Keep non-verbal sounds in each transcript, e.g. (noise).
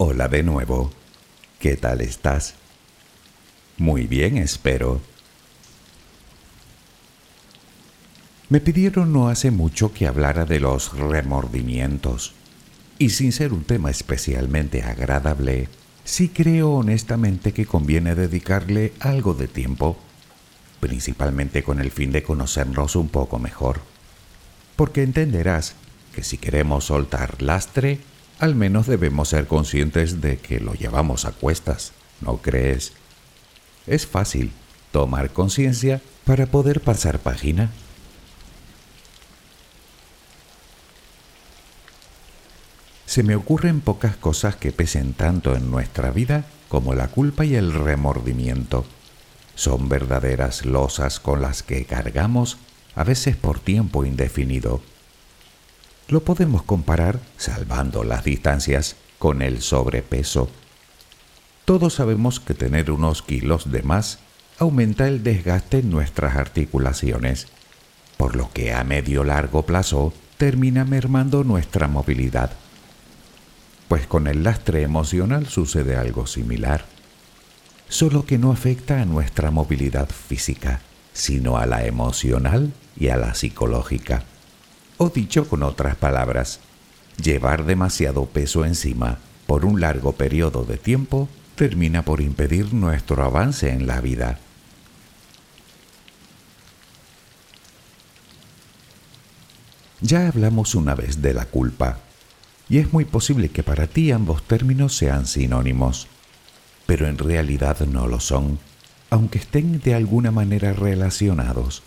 Hola de nuevo. ¿Qué tal estás? Muy bien, espero. Me pidieron no hace mucho que hablara de los remordimientos. Y sin ser un tema especialmente agradable, sí creo honestamente que conviene dedicarle algo de tiempo, principalmente con el fin de conocernos un poco mejor. Porque entenderás que si queremos soltar lastre, al menos debemos ser conscientes de que lo llevamos a cuestas, ¿no crees? Es fácil tomar conciencia para poder pasar página. Se me ocurren pocas cosas que pesen tanto en nuestra vida como la culpa y el remordimiento. Son verdaderas losas con las que cargamos, a veces por tiempo indefinido. Lo podemos comparar, salvando las distancias, con el sobrepeso. Todos sabemos que tener unos kilos de más aumenta el desgaste en nuestras articulaciones, por lo que a medio largo plazo termina mermando nuestra movilidad. Pues con el lastre emocional sucede algo similar, solo que no afecta a nuestra movilidad física, sino a la emocional y a la psicológica. O dicho con otras palabras, llevar demasiado peso encima por un largo periodo de tiempo termina por impedir nuestro avance en la vida. Ya hablamos una vez de la culpa, y es muy posible que para ti ambos términos sean sinónimos, pero en realidad no lo son, aunque estén de alguna manera relacionados.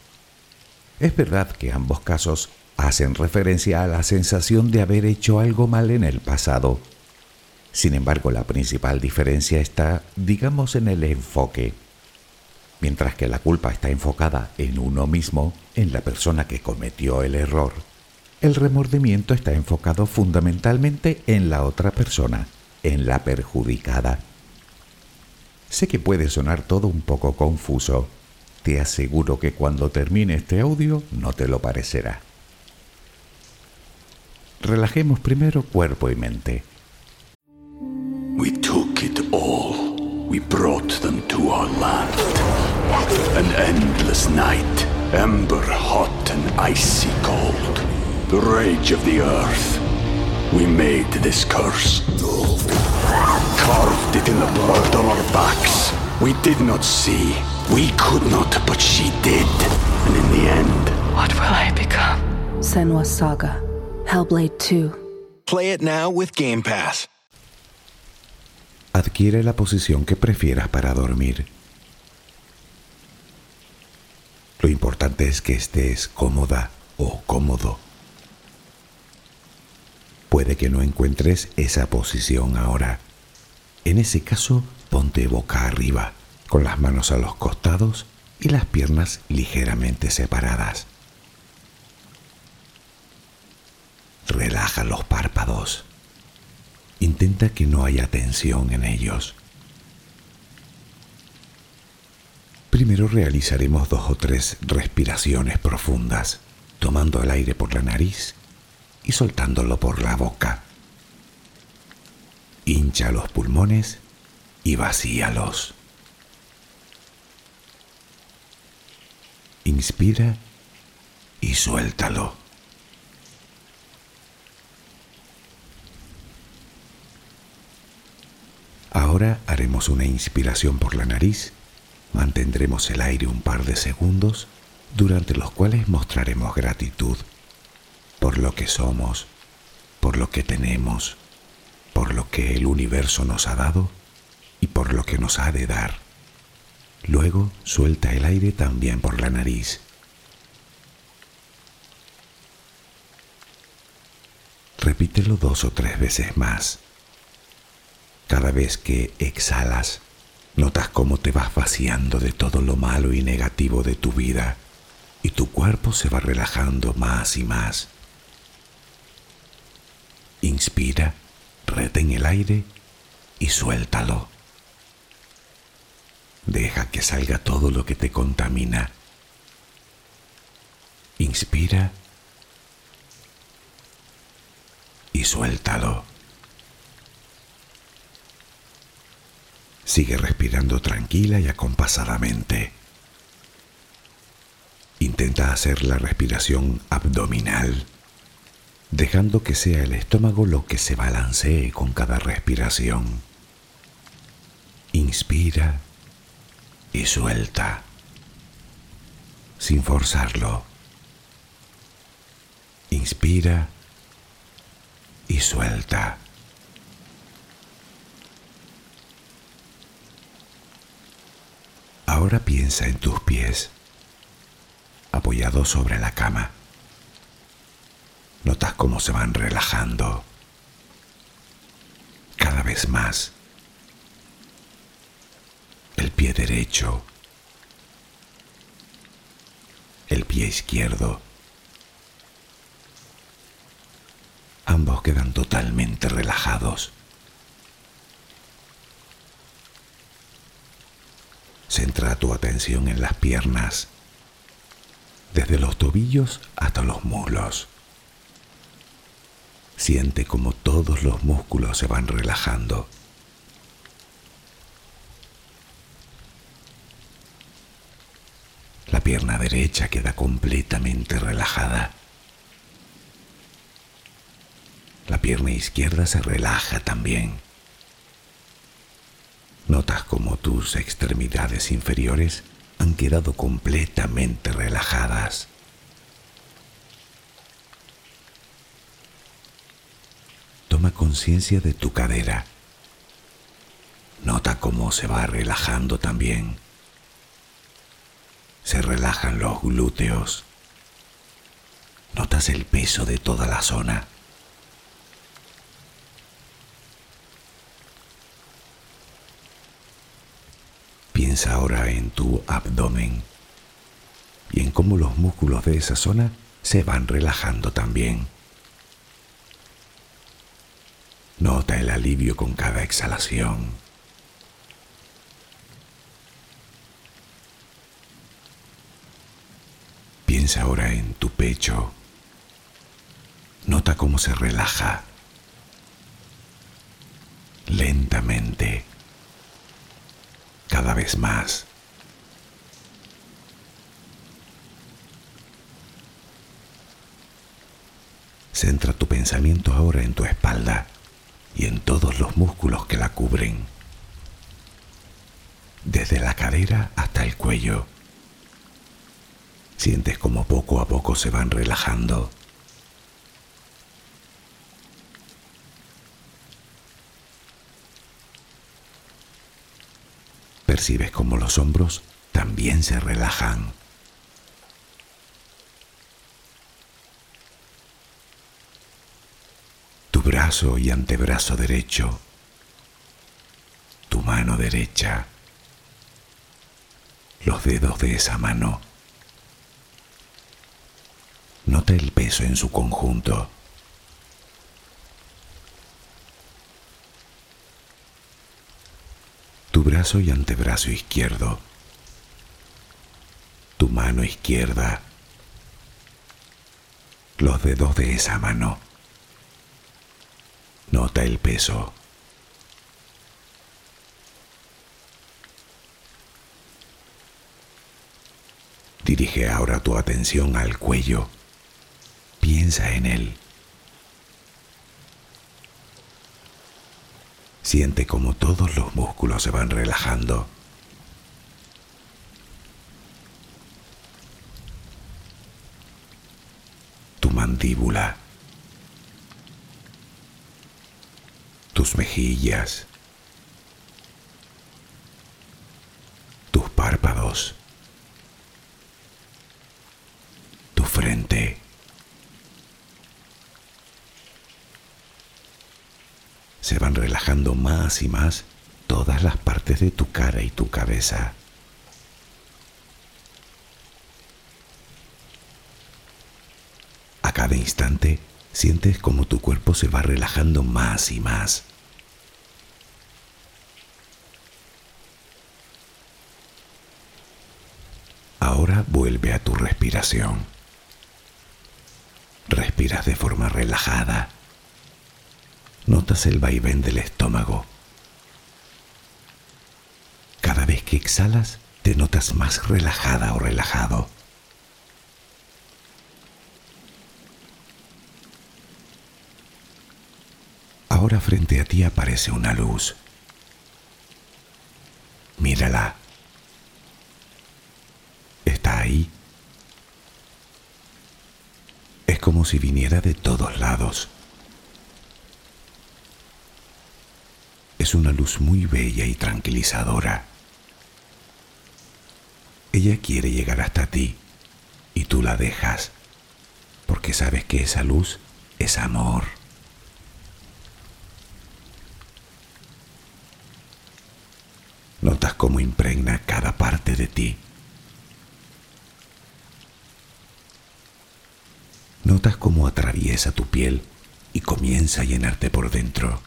Es verdad que ambos casos hacen referencia a la sensación de haber hecho algo mal en el pasado. Sin embargo, la principal diferencia está, digamos, en el enfoque. Mientras que la culpa está enfocada en uno mismo, en la persona que cometió el error, el remordimiento está enfocado fundamentalmente en la otra persona, en la perjudicada. Sé que puede sonar todo un poco confuso. Te aseguro que cuando termine este audio no te lo parecerá. Relajemos primero cuerpo y mente. we took it all. We brought them to our land. An endless night, ember hot and icy cold. The rage of the earth. We made this curse. Carved it in the blood on our backs. We did not see. We could not, but she did. And in the end, What will I become? Senwa Saga. Hellblade 2. Play it now with Game Pass. Adquiere la posición que prefieras para dormir. Lo importante es que estés cómoda o cómodo. Puede que no encuentres esa posición ahora. En ese caso, ponte boca arriba, con las manos a los costados y las piernas ligeramente separadas. Relaja los párpados. Intenta que no haya tensión en ellos. Primero realizaremos dos o tres respiraciones profundas, tomando el aire por la nariz y soltándolo por la boca. Hincha los pulmones y vacíalos. Inspira y suéltalo. Ahora haremos una inspiración por la nariz, mantendremos el aire un par de segundos, durante los cuales mostraremos gratitud por lo que somos, por lo que tenemos, por lo que el universo nos ha dado y por lo que nos ha de dar. Luego suelta el aire también por la nariz. Repítelo dos o tres veces más. Cada vez que exhalas, notas cómo te vas vaciando de todo lo malo y negativo de tu vida y tu cuerpo se va relajando más y más. Inspira, retén el aire y suéltalo. Deja que salga todo lo que te contamina. Inspira y suéltalo. Sigue respirando tranquila y acompasadamente. Intenta hacer la respiración abdominal, dejando que sea el estómago lo que se balancee con cada respiración. Inspira y suelta, sin forzarlo. Inspira y suelta. Ahora piensa en tus pies, apoyados sobre la cama. Notas cómo se van relajando cada vez más. El pie derecho, el pie izquierdo, Ambos quedan totalmente relajados. Centra tu atención en las piernas, desde los tobillos hasta los muslos. Siente como todos los músculos se van relajando. La pierna derecha queda completamente relajada. La pierna izquierda se relaja también. Notas como tus extremidades inferiores han quedado completamente relajadas. Toma conciencia de tu cadera. Nota cómo se va relajando también. Se relajan los glúteos. Notas el peso de toda la zona. Piensa ahora en tu abdomen y en cómo los músculos de esa zona se van relajando también. Nota el alivio con cada exhalación. Piensa ahora en tu pecho. Nota cómo se relaja lentamente cada vez más. Centra tu pensamiento ahora en tu espalda y en todos los músculos que la cubren, desde la cadera hasta el cuello. Sientes como poco a poco se van relajando. Percibes como los hombros también se relajan. Tu brazo y antebrazo derecho, tu mano derecha, los dedos de esa mano. Nota el peso en su conjunto. Brazo y antebrazo izquierdo, tu mano izquierda, los dedos de esa mano. Nota el peso. Dirige ahora tu atención al cuello. Piensa en él. Siente como todos los músculos se van relajando. Tu mandíbula. Tus mejillas. Tus párpados. Tu frente. se van relajando más y más todas las partes de tu cara y tu cabeza. A cada instante sientes como tu cuerpo se va relajando más y más. Ahora vuelve a tu respiración. Respiras de forma relajada. Notas el vaivén del estómago. Cada vez que exhalas, te notas más relajada o relajado. Ahora frente a ti aparece una luz. Mírala. Está ahí. Es como si viniera de todos lados. Es una luz muy bella y tranquilizadora. Ella quiere llegar hasta ti y tú la dejas porque sabes que esa luz es amor. Notas cómo impregna cada parte de ti. Notas cómo atraviesa tu piel y comienza a llenarte por dentro.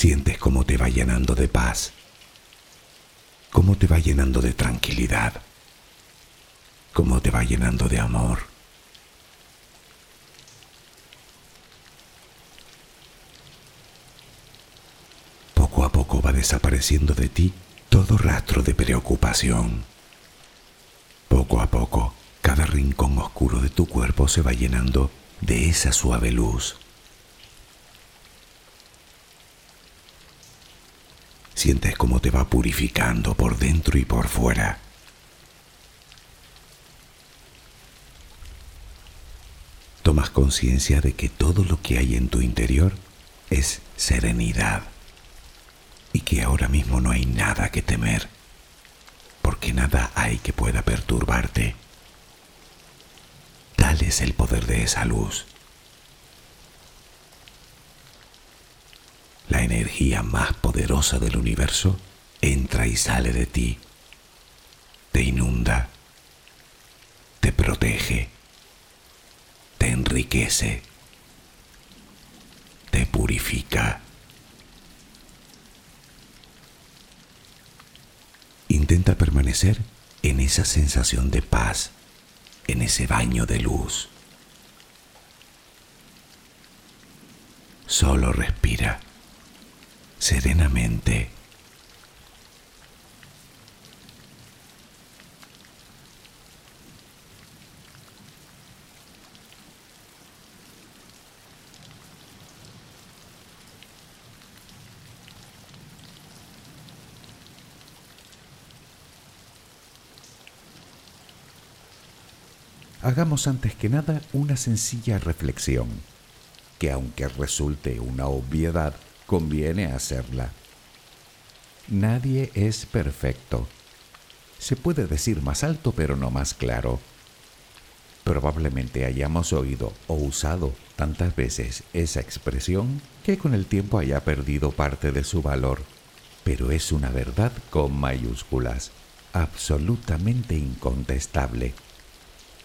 Sientes cómo te va llenando de paz, cómo te va llenando de tranquilidad, cómo te va llenando de amor. desapareciendo de ti todo rastro de preocupación. Poco a poco, cada rincón oscuro de tu cuerpo se va llenando de esa suave luz. Sientes cómo te va purificando por dentro y por fuera. Tomas conciencia de que todo lo que hay en tu interior es serenidad y que ahora mismo no hay nada que temer, porque nada hay que pueda perturbarte. Tal es el poder de esa luz. La energía más poderosa del universo entra y sale de ti, te inunda, te protege, te enriquece, te purifica Intenta permanecer en esa sensación de paz, en ese baño de luz. Solo respira serenamente. hagamos antes que nada una sencilla reflexión, que aunque resulte una obviedad, conviene hacerla. Nadie es perfecto. Se puede decir más alto pero no más claro. Probablemente hayamos oído o usado tantas veces esa expresión que con el tiempo haya perdido parte de su valor, pero es una verdad con mayúsculas, absolutamente incontestable.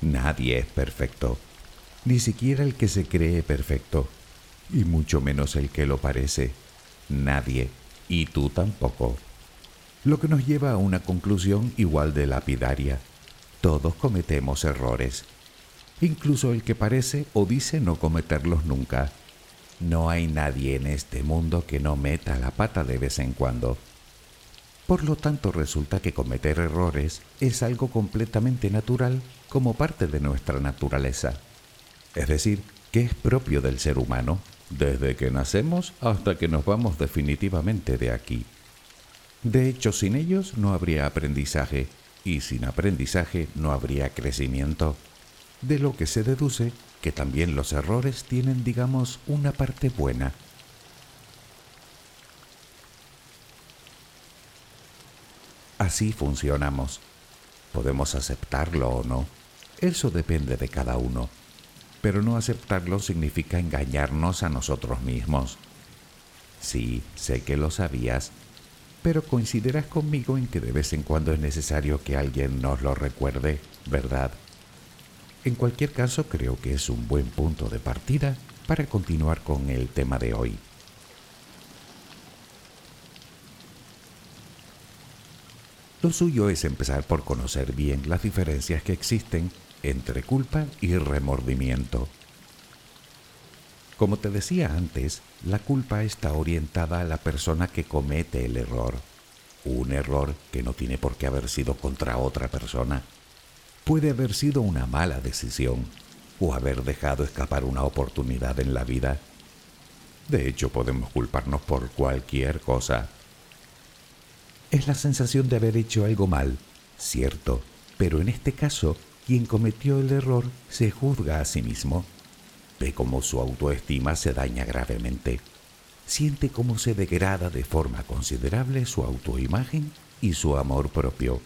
Nadie es perfecto, ni siquiera el que se cree perfecto, y mucho menos el que lo parece. Nadie, y tú tampoco. Lo que nos lleva a una conclusión igual de lapidaria. Todos cometemos errores, incluso el que parece o dice no cometerlos nunca. No hay nadie en este mundo que no meta la pata de vez en cuando. Por lo tanto, resulta que cometer errores es algo completamente natural como parte de nuestra naturaleza. Es decir, que es propio del ser humano, desde que nacemos hasta que nos vamos definitivamente de aquí. De hecho, sin ellos no habría aprendizaje, y sin aprendizaje no habría crecimiento, de lo que se deduce que también los errores tienen, digamos, una parte buena Así funcionamos. Podemos aceptarlo o no. Eso depende de cada uno. Pero no aceptarlo significa engañarnos a nosotros mismos. Sí, sé que lo sabías, pero coincidirás conmigo en que de vez en cuando es necesario que alguien nos lo recuerde, ¿verdad? En cualquier caso, creo que es un buen punto de partida para continuar con el tema de hoy. Lo suyo es empezar por conocer bien las diferencias que existen entre culpa y remordimiento. Como te decía antes, la culpa está orientada a la persona que comete el error. Un error que no tiene por qué haber sido contra otra persona. Puede haber sido una mala decisión o haber dejado escapar una oportunidad en la vida. De hecho, podemos culparnos por cualquier cosa. Es la sensación de haber hecho algo mal, cierto, pero en este caso, quien cometió el error se juzga a sí mismo Ve cómo su autoestima se daña gravemente. Siente cómo se degrada de forma considerable su autoimagen y su amor propio.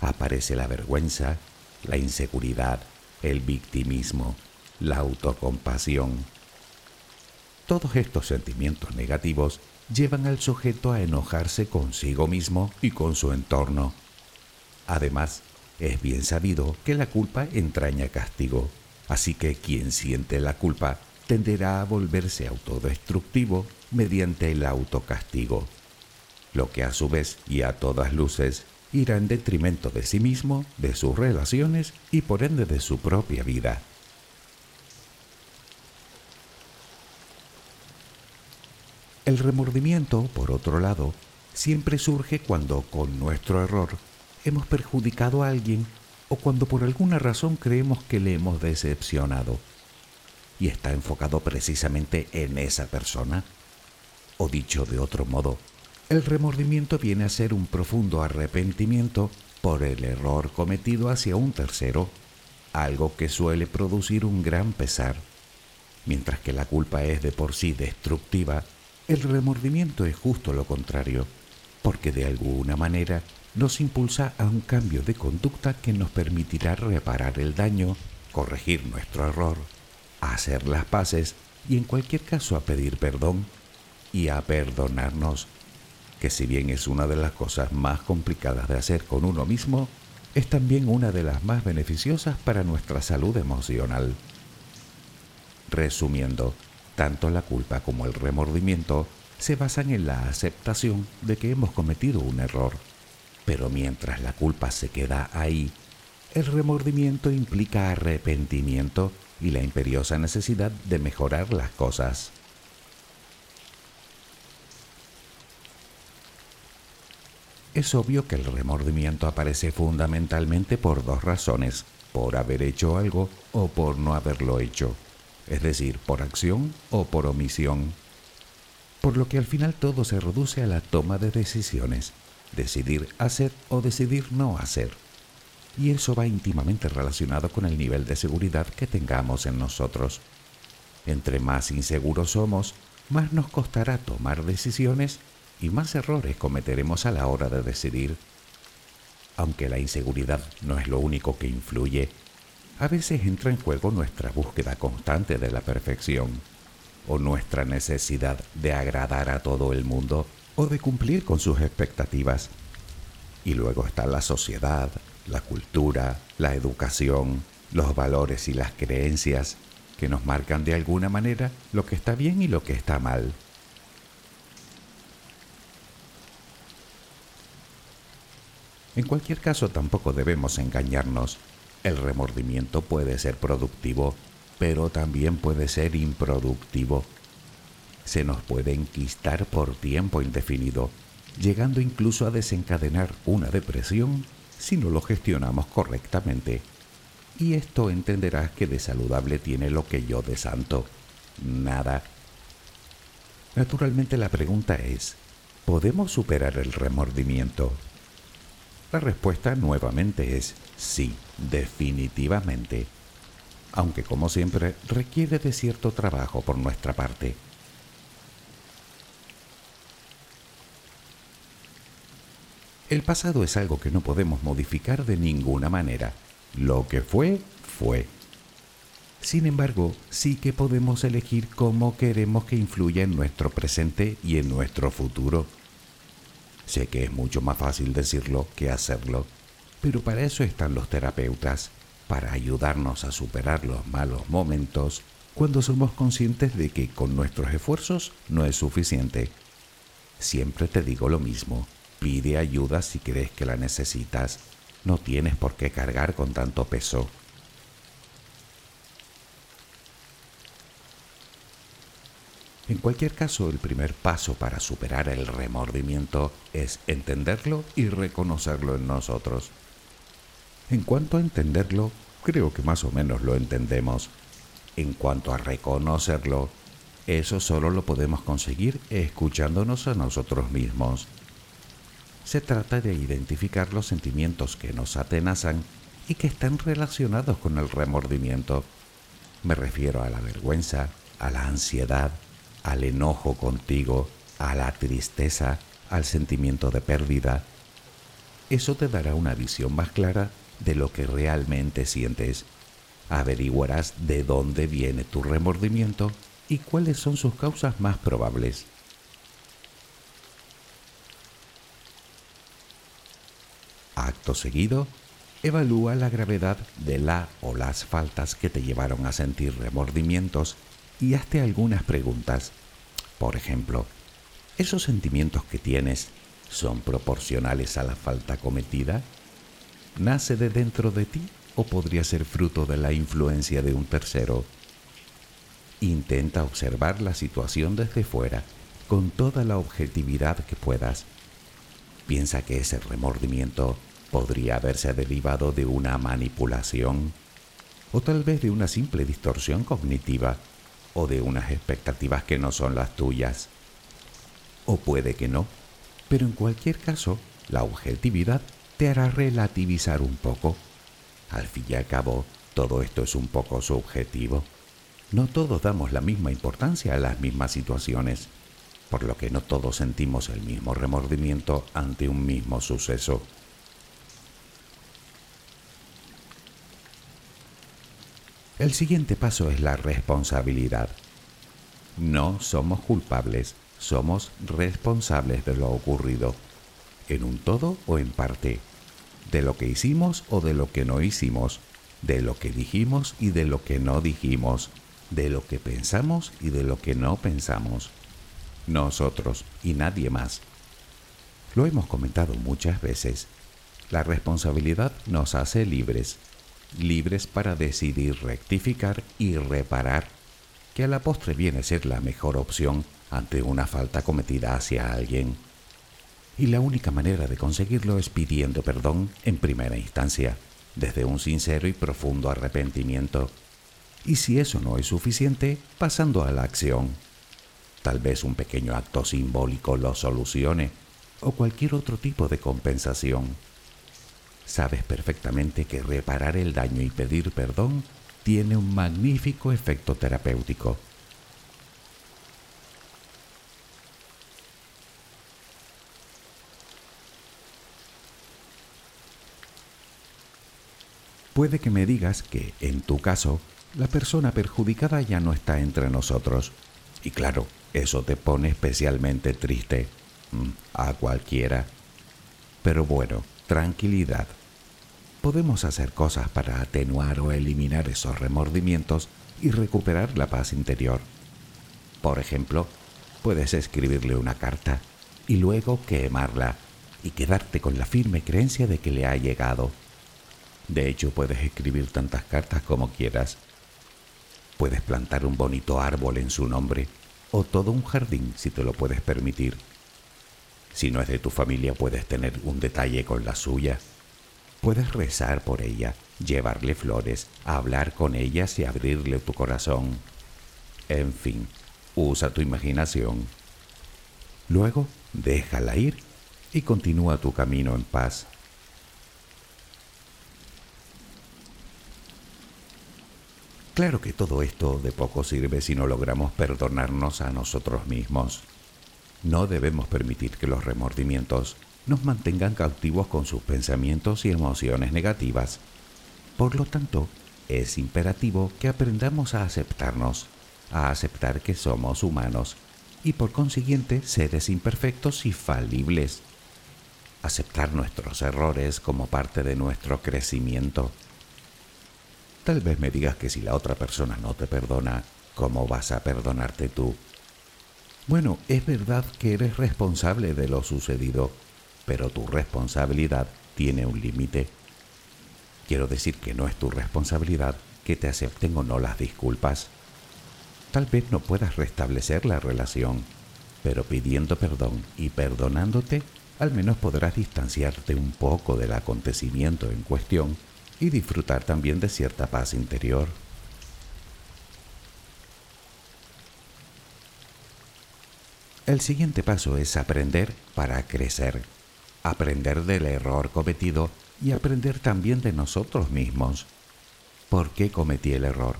Aparece la vergüenza, la inseguridad, el victimismo, la autocompasión. Todos estos sentimientos negativos llevan al sujeto a enojarse consigo mismo y con su entorno. Además, es bien sabido que la culpa entraña castigo Así que quien siente la culpa tenderá a volverse autodestructivo mediante el autocastigo, lo que a su vez y a todas luces irá en detrimento de sí mismo, de sus relaciones y por ende de su propia vida. El remordimiento, por otro lado, siempre surge cuando con nuestro error hemos perjudicado a alguien o cuando por alguna razón creemos que le hemos decepcionado y está enfocado precisamente en esa persona. O dicho de otro modo, el remordimiento viene a ser un profundo arrepentimiento por el error cometido hacia un tercero, algo que suele producir un gran pesar. Mientras que la culpa es de por sí destructiva, el remordimiento es justo lo contrario, porque de alguna manera nos impulsa a un cambio de conducta que nos permitirá reparar el daño, corregir nuestro error, hacer las paces y en cualquier caso a pedir perdón y a perdonarnos, que si bien es una de las cosas más complicadas de hacer con uno mismo, es también una de las más beneficiosas para nuestra salud emocional. Resumiendo, tanto la culpa como el remordimiento se basan en la aceptación de que hemos cometido un error pero mientras la culpa se queda ahí, el remordimiento implica arrepentimiento y la imperiosa necesidad de mejorar las cosas. Es obvio que el remordimiento aparece fundamentalmente por dos razones, por haber hecho algo o por no haberlo hecho, es decir, por acción o por omisión. Por lo que al final todo se reduce a la toma de decisiones decidir hacer o decidir no hacer. Y eso va íntimamente relacionado con el nivel de seguridad que tengamos en nosotros. Entre más inseguros somos, más nos costará tomar decisiones y más errores cometeremos a la hora de decidir. Aunque la inseguridad no es lo único que influye, a veces entra en juego nuestra búsqueda constante de la perfección o nuestra necesidad de agradar a todo el mundo o de cumplir con sus expectativas. Y luego está la sociedad, la cultura, la educación, los valores y las creencias que nos marcan de alguna manera lo que está bien y lo que está mal. En cualquier caso tampoco debemos engañarnos. El remordimiento puede ser productivo, pero también puede ser improductivo se nos puede enquistar por tiempo indefinido, llegando incluso a desencadenar una depresión si no lo gestionamos correctamente. Y esto entenderás que de saludable tiene lo que yo de santo. Nada. Naturalmente la pregunta es, ¿podemos superar el remordimiento? La respuesta nuevamente es sí, definitivamente. Aunque como siempre requiere de cierto trabajo por nuestra parte. El pasado es algo que no podemos modificar de ninguna manera. Lo que fue, fue. Sin embargo, sí que podemos elegir cómo queremos que influya en nuestro presente y en nuestro futuro. Sé que es mucho más fácil decirlo que hacerlo, pero para eso están los terapeutas, para ayudarnos a superar los malos momentos cuando somos conscientes de que con nuestros esfuerzos no es suficiente. Siempre te digo lo mismo, pide ayuda si crees que la necesitas, no tienes por qué cargar con tanto peso. En cualquier caso, el primer paso para superar el remordimiento es entenderlo y reconocerlo en nosotros. En cuanto a entenderlo, creo que más o menos lo entendemos. En cuanto a reconocerlo, eso solo lo podemos conseguir escuchándonos a nosotros mismos. Se trata de identificar los sentimientos que nos atenazan y que están relacionados con el remordimiento. Me refiero a la vergüenza, a la ansiedad, al enojo contigo, a la tristeza, al sentimiento de pérdida. Eso te dará una visión más clara de lo que realmente sientes. Averiguarás de dónde viene tu remordimiento y cuáles son sus causas más probables. Acto seguido, evalúa la gravedad de la o las faltas que te llevaron a sentir remordimientos y hazte algunas preguntas. Por ejemplo, ¿esos sentimientos que tienes son proporcionales a la falta cometida? ¿Nace de dentro de ti o podría ser fruto de la influencia de un tercero? Intenta observar la situación desde fuera con toda la objetividad que puedas. Piensa que ese remordimiento podría haberse derivado de una manipulación o tal vez de una simple distorsión cognitiva o de unas expectativas que no son las tuyas. O puede que no, pero en cualquier caso, la objetividad te hará relativizar un poco. Al fin y al cabo, todo esto es un poco subjetivo. No todos damos la misma importancia a las mismas situaciones, por lo que no todos sentimos el mismo remordimiento ante un mismo suceso. El siguiente paso es la responsabilidad. No somos culpables, somos responsables de lo ocurrido, en un todo o en parte, de lo que hicimos o de lo que no hicimos, de lo que dijimos y de lo que no dijimos, de lo que pensamos y de lo que no pensamos. Nosotros y nadie más. Lo hemos comentado muchas veces. La responsabilidad nos hace libres, libres para decidir rectificar y reparar, que a la postre viene a ser la mejor opción ante una falta cometida hacia alguien. Y la única manera de conseguirlo es pidiendo perdón en primera instancia, desde un sincero y profundo arrepentimiento. Y si eso no es suficiente, pasando a la acción. Tal vez un pequeño acto simbólico lo solucione, o cualquier otro tipo de compensación sabes perfectamente que reparar el daño y pedir perdón tiene un magnífico efecto terapéutico. Puede que me digas que, en tu caso, la persona perjudicada ya no está entre nosotros. Y claro, eso te pone especialmente triste. Mm, a cualquiera. Pero bueno, tranquilidad. Podemos hacer cosas para atenuar o eliminar esos remordimientos y recuperar la paz interior. Por ejemplo, puedes escribirle una carta y luego quemarla y quedarte con la firme creencia de que le ha llegado. De hecho, puedes escribir tantas cartas como quieras. Puedes plantar un bonito árbol en su nombre o todo un jardín si te lo puedes permitir. Si no es de tu familia, puedes tener un detalle con la suya. Puedes rezar por ella, llevarle flores, hablar con ellas y abrirle tu corazón. En fin, usa tu imaginación. Luego, déjala ir y continúa tu camino en paz. Claro que todo esto de poco sirve si no logramos perdonarnos a nosotros mismos. No debemos permitir que los remordimientos nos mantengan cautivos con sus pensamientos y emociones negativas. Por lo tanto, es imperativo que aprendamos a aceptarnos, a aceptar que somos humanos y por consiguiente seres imperfectos y falibles. Aceptar nuestros errores como parte de nuestro crecimiento. Tal vez me digas que si la otra persona no te perdona, ¿cómo vas a perdonarte tú? Bueno, es verdad que eres responsable de lo sucedido, pero tu responsabilidad tiene un límite. Quiero decir que no es tu responsabilidad que te acepten o no las disculpas. Tal vez no puedas restablecer la relación, pero pidiendo perdón y perdonándote, al menos podrás distanciarte un poco del acontecimiento en cuestión y disfrutar también de cierta paz interior. El siguiente paso es aprender para crecer, aprender del error cometido y aprender también de nosotros mismos. ¿Por qué cometí el error?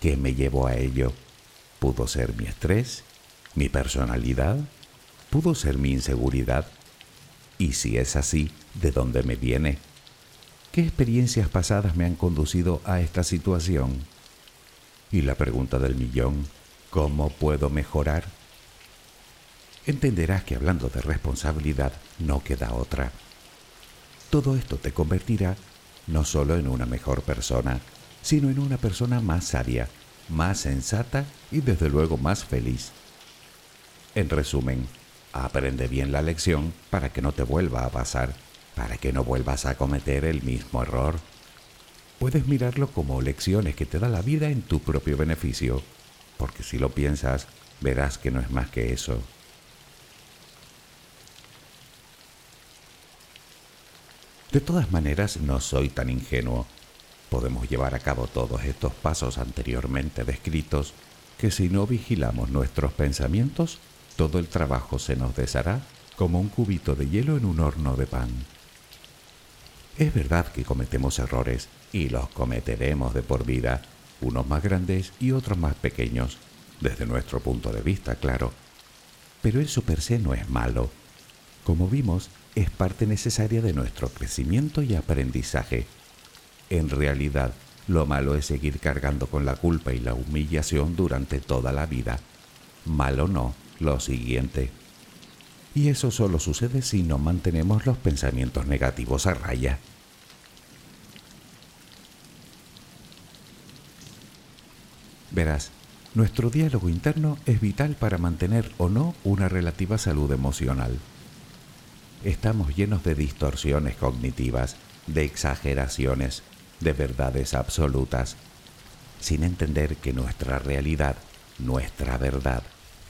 ¿Qué me llevó a ello? ¿Pudo ser mi estrés? ¿Mi personalidad? ¿Pudo ser mi inseguridad? Y si es así, ¿de dónde me viene? ¿Qué experiencias pasadas me han conducido a esta situación? Y la pregunta del millón, ¿cómo puedo mejorar? Entenderás que hablando de responsabilidad no queda otra. Todo esto te convertirá no solo en una mejor persona, sino en una persona más sabia, más sensata y desde luego más feliz. En resumen, aprende bien la lección para que no te vuelva a pasar, para que no vuelvas a cometer el mismo error. Puedes mirarlo como lecciones que te da la vida en tu propio beneficio, porque si lo piensas, verás que no es más que eso. De todas maneras, no soy tan ingenuo. Podemos llevar a cabo todos estos pasos anteriormente descritos que si no vigilamos nuestros pensamientos, todo el trabajo se nos deshará como un cubito de hielo en un horno de pan. Es verdad que cometemos errores y los cometeremos de por vida, unos más grandes y otros más pequeños, desde nuestro punto de vista, claro. Pero eso per se no es malo. Como vimos, es parte necesaria de nuestro crecimiento y aprendizaje. En realidad, lo malo es seguir cargando con la culpa y la humillación durante toda la vida. Malo no, lo siguiente. Y eso solo sucede si no mantenemos los pensamientos negativos a raya. Verás, nuestro diálogo interno es vital para mantener o no una relativa salud emocional estamos llenos de distorsiones cognitivas, de exageraciones, de verdades absolutas, sin entender que nuestra realidad, nuestra verdad,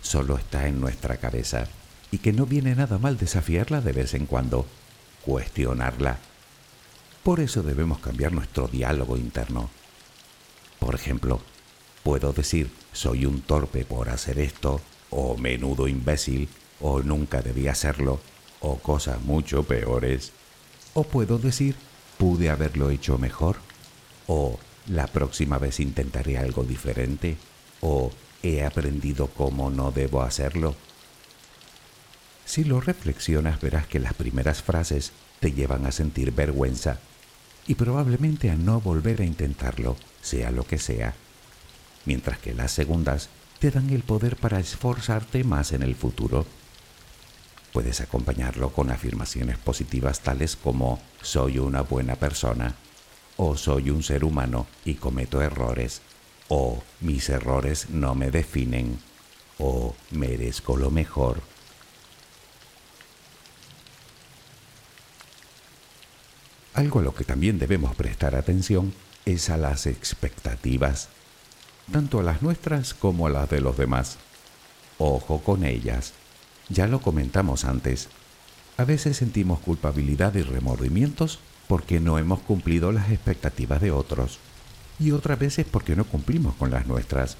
solo está en nuestra cabeza y que no viene nada mal desafiarla de vez en cuando, cuestionarla. Por eso debemos cambiar nuestro diálogo interno. Por ejemplo, puedo decir soy un torpe por hacer esto, o menudo imbécil, o nunca debí hacerlo, o cosas mucho peores. O puedo decir, pude haberlo hecho mejor. O la próxima vez intentaré algo diferente. O he aprendido cómo no debo hacerlo. Si lo reflexionas verás que las primeras frases te llevan a sentir vergüenza y probablemente a no volver a intentarlo, sea lo que sea, mientras que las segundas te dan el poder para esforzarte más en el futuro. Puedes acompañarlo con afirmaciones positivas tales como soy una buena persona, o soy un ser humano y cometo errores, o mis errores no me definen, o merezco lo mejor. Algo a lo que también debemos prestar atención es a las expectativas, tanto a las nuestras como a las de los demás. Ojo con ellas ya lo comentamos antes. A veces sentimos culpabilidad y remordimientos porque no hemos cumplido las expectativas de otros y otras veces porque no cumplimos con las nuestras.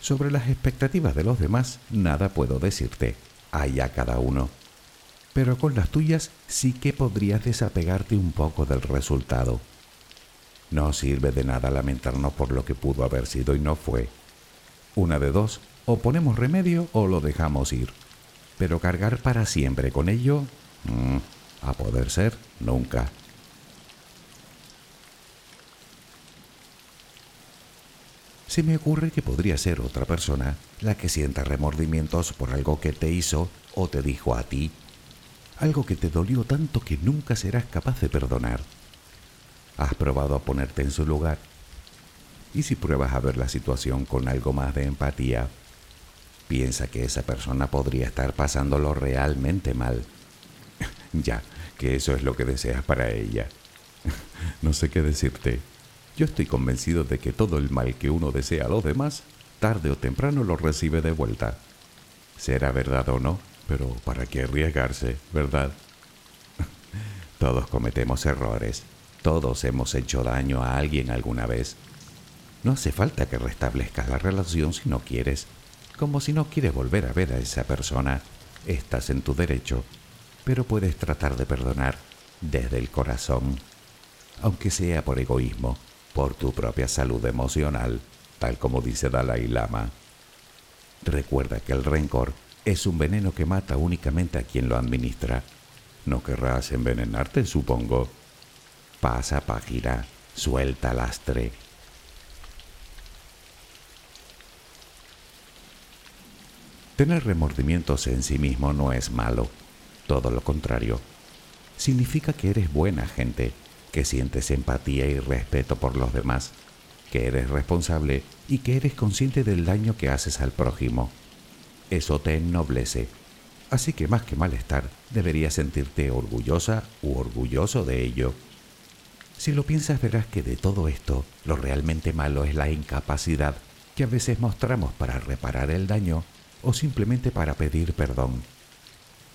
Sobre las expectativas de los demás nada puedo decirte, a cada uno. Pero con las tuyas sí que podrías desapegarte un poco del resultado. No sirve de nada lamentarnos por lo que pudo haber sido y no fue. Una de dos, o ponemos remedio o lo dejamos ir pero cargar para siempre con ello, mm, a poder ser, nunca. Se me ocurre que podría ser otra persona la que sienta remordimientos por algo que te hizo o te dijo a ti. Algo que te dolió tanto que nunca serás capaz de perdonar. ¿Has probado a ponerte en su lugar? Y si pruebas a ver la situación con algo más de empatía, piensa que esa persona podría estar pasándolo realmente mal. (laughs) ya, que eso es lo que deseas para ella. (laughs) no sé qué decirte. Yo estoy convencido de que todo el mal que uno desea a los demás, tarde o temprano lo recibe de vuelta. Será verdad o no, pero ¿para qué arriesgarse, verdad? (laughs) Todos cometemos errores. Todos hemos hecho daño a alguien alguna vez. No hace falta que restablezcas la relación si no quieres. Como si no quieres volver a ver a esa persona. Estás en tu derecho, pero puedes tratar de perdonar desde el corazón, aunque sea por egoísmo por tu propia salud emocional, tal como dice Dalai Lama. Recuerda que el rencor es un veneno que mata únicamente a quien lo administra. No querrás envenenarte, supongo. Pasa página, suelta lastre. Tener remordimientos en sí mismo no es malo, todo lo contrario. Significa que eres buena gente que sientes empatía y respeto por los demás, que eres responsable y que eres consciente del daño que haces al prójimo. Eso te ennoblece. Así que más que malestar, deberías sentirte orgullosa u orgulloso de ello. Si lo piensas verás que de todo esto, lo realmente malo es la incapacidad que a veces mostramos para reparar el daño o simplemente para pedir perdón.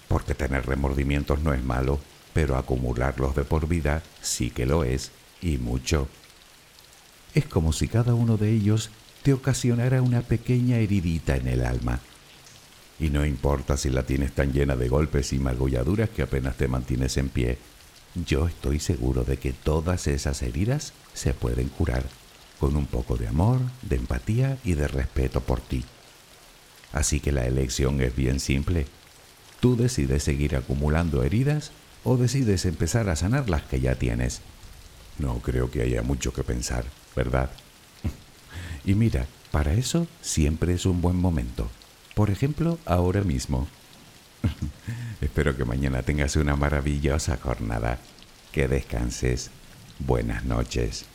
Porque tener remordimientos no es malo, pero acumularlos de por vida sí que lo es, y mucho. Es como si cada uno de ellos te ocasionara una pequeña heridita en el alma. Y no importa si la tienes tan llena de golpes y magulladuras que apenas te mantienes en pie, yo estoy seguro de que todas esas heridas se pueden curar con un poco de amor, de empatía y de respeto por ti. Así que la elección es bien simple. Tú decides seguir acumulando heridas o decides empezar a sanar las que ya tienes. No creo que haya mucho que pensar, ¿verdad? (laughs) y mira, para eso siempre es un buen momento. Por ejemplo, ahora mismo. (laughs) Espero que mañana tengas una maravillosa jornada. Que descanses. Buenas noches.